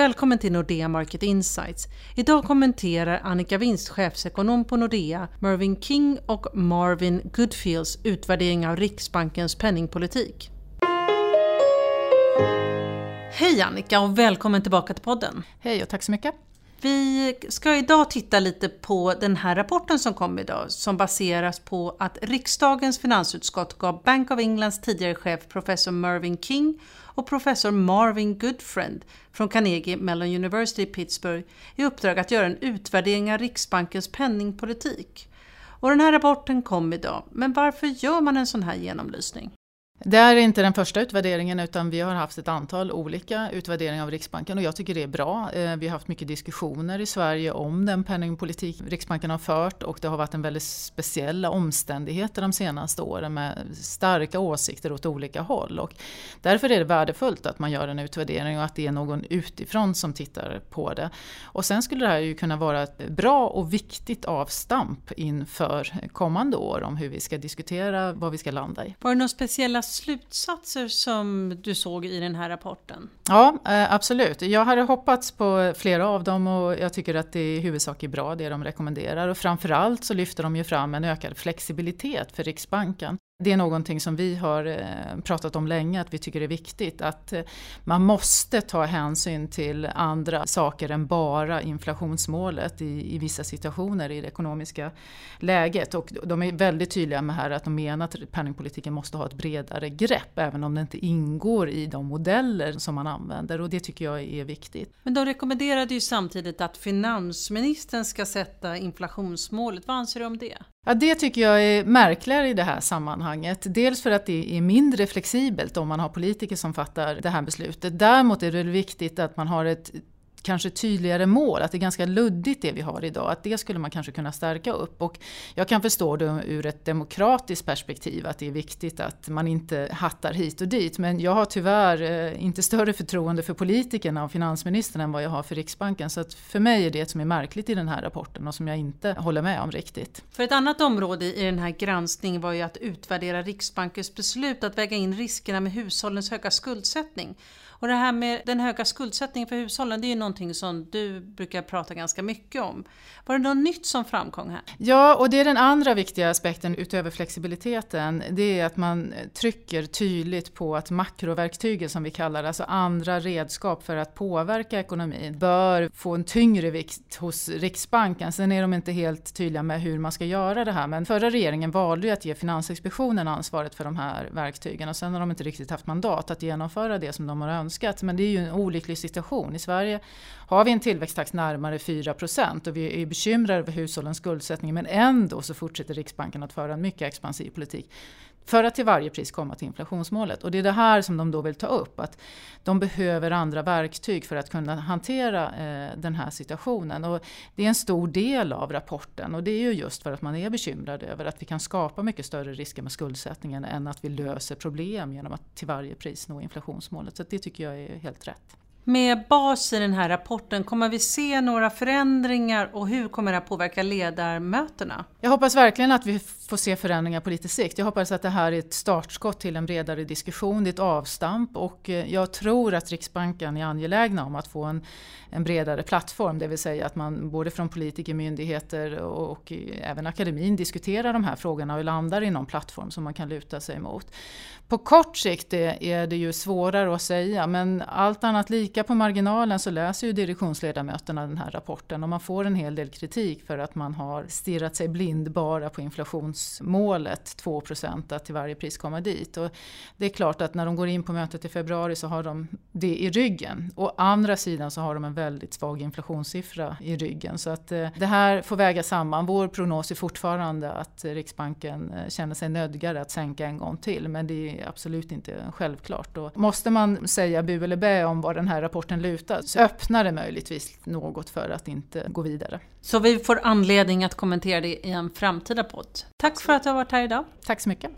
Välkommen till Nordea Market Insights. Idag kommenterar Annika Winst, chefsekonom på Nordea, Mervyn King och Marvin Goodfields utvärdering av Riksbankens penningpolitik. Hej Annika och välkommen tillbaka till podden. Hej och tack så mycket. Vi ska idag titta lite på den här rapporten som kom idag som baseras på att riksdagens finansutskott gav Bank of Englands tidigare chef professor Mervyn King och professor Marvin Goodfriend från Carnegie Mellon University i Pittsburgh i uppdrag att göra en utvärdering av Riksbankens penningpolitik. Och den här rapporten kom idag, men varför gör man en sån här genomlysning? Det är inte den första utvärderingen utan vi har haft ett antal olika utvärderingar av Riksbanken och jag tycker det är bra. Eh, vi har haft mycket diskussioner i Sverige om den penningpolitik Riksbanken har fört och det har varit en väldigt speciella omständigheter de senaste åren med starka åsikter åt olika håll. Och därför är det värdefullt att man gör en utvärdering och att det är någon utifrån som tittar på det. Och sen skulle det här ju kunna vara ett bra och viktigt avstamp inför kommande år om hur vi ska diskutera vad vi ska landa i. Var det några speciella slutsatser som du såg i den här rapporten? Ja, eh, absolut. Jag hade hoppats på flera av dem och jag tycker att det i huvudsak är bra det de rekommenderar. Och framförallt så lyfter de ju fram en ökad flexibilitet för Riksbanken. Det är någonting som vi har eh, pratat om länge, att vi tycker det är viktigt. Att eh, man måste ta hänsyn till andra saker än bara inflationsmålet i, i vissa situationer i det ekonomiska läget. Och de är väldigt tydliga med här att de menar att penningpolitiken måste ha ett bredare grepp, även om det inte ingår i de modeller som man använder. Och det tycker jag är viktigt. Men de rekommenderade ju samtidigt att finansministern ska sätta inflationsmålet. Vad anser du om det? Ja, det tycker jag är märkligare i det här sammanhanget. Dels för att det är mindre flexibelt om man har politiker som fattar det här beslutet. Däremot är det viktigt att man har ett kanske tydligare mål, att det är ganska luddigt det vi har idag, att det skulle man kanske kunna stärka upp. Och jag kan förstå det ur ett demokratiskt perspektiv att det är viktigt att man inte hattar hit och dit. Men jag har tyvärr eh, inte större förtroende för politikerna och finansministern än vad jag har för Riksbanken. Så att för mig är det som är märkligt i den här rapporten och som jag inte håller med om riktigt. För ett annat område i den här granskningen var ju att utvärdera Riksbankens beslut att väga in riskerna med hushållens höga skuldsättning. Och det här med den höga skuldsättningen för hushållen, det är ju någonting som du brukar prata ganska mycket om. Var det något nytt som framkom här? Ja, och det är den andra viktiga aspekten utöver flexibiliteten. Det är att man trycker tydligt på att makroverktygen som vi kallar det, alltså andra redskap för att påverka ekonomin, bör få en tyngre vikt hos Riksbanken. Sen är de inte helt tydliga med hur man ska göra det här, men förra regeringen valde ju att ge Finansinspektionen ansvaret för de här verktygen och sen har de inte riktigt haft mandat att genomföra det som de har önskat önskat. Men det är ju en olycklig situation. I Sverige har vi en tillväxttakt närmare 4 och vi är bekymrade över hushållens skuldsättning. Men ändå så fortsätter Riksbanken att föra en mycket expansiv politik för att till varje pris komma till inflationsmålet. Och det är det här som de då vill ta upp, att de behöver andra verktyg för att kunna hantera eh, den här situationen. Och det är en stor del av rapporten och det är ju just för att man är bekymrad över att vi kan skapa mycket större risker med skuldsättningen än att vi löser problem genom att till varje pris nå inflationsmålet. Så det tycker jag är helt rätt. Med bas i den här rapporten, kommer vi se några förändringar och hur kommer det att påverka ledarmötena? Jag hoppas verkligen att vi får se förändringar på lite sikt. Jag hoppas att det här är ett startskott till en bredare diskussion, det är ett avstamp och eh, jag tror att Riksbanken är angelägna om att få en, en bredare plattform, det vill säga att man både från politiker, myndigheter och, och även akademin diskuterar de här frågorna och landar i någon plattform som man kan luta sig mot. På kort sikt är, är det ju svårare att säga men allt annat lika på marginalen så läser ju direktionsledamöterna den här rapporten och man får en hel del kritik för att man har stirrat sig blind bara på inflationsmålet 2% att till varje pris komma dit. Och det är klart att när de går in på mötet i februari så har de det i ryggen. Å andra sidan så har de en väldigt svag inflationssiffra i ryggen. Så att eh, det här får väga samman. Vår prognos är fortfarande att eh, Riksbanken eh, känner sig nödgade att sänka en gång till men det är absolut inte självklart. Och måste man säga bu eller bä om vad den här rapporten lutar så öppnar det möjligtvis något för att inte gå vidare. Så vi får anledning att kommentera det i en framtida podd. Tack för att du har varit här idag. Tack så mycket.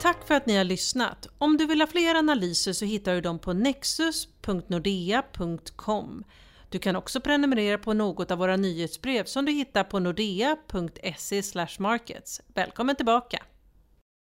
Tack för att ni har lyssnat. Om du vill ha fler analyser så hittar du dem på nexus.nordea.com. Du kan också prenumerera på något av våra nyhetsbrev som du hittar på nordea.se markets. Välkommen tillbaka!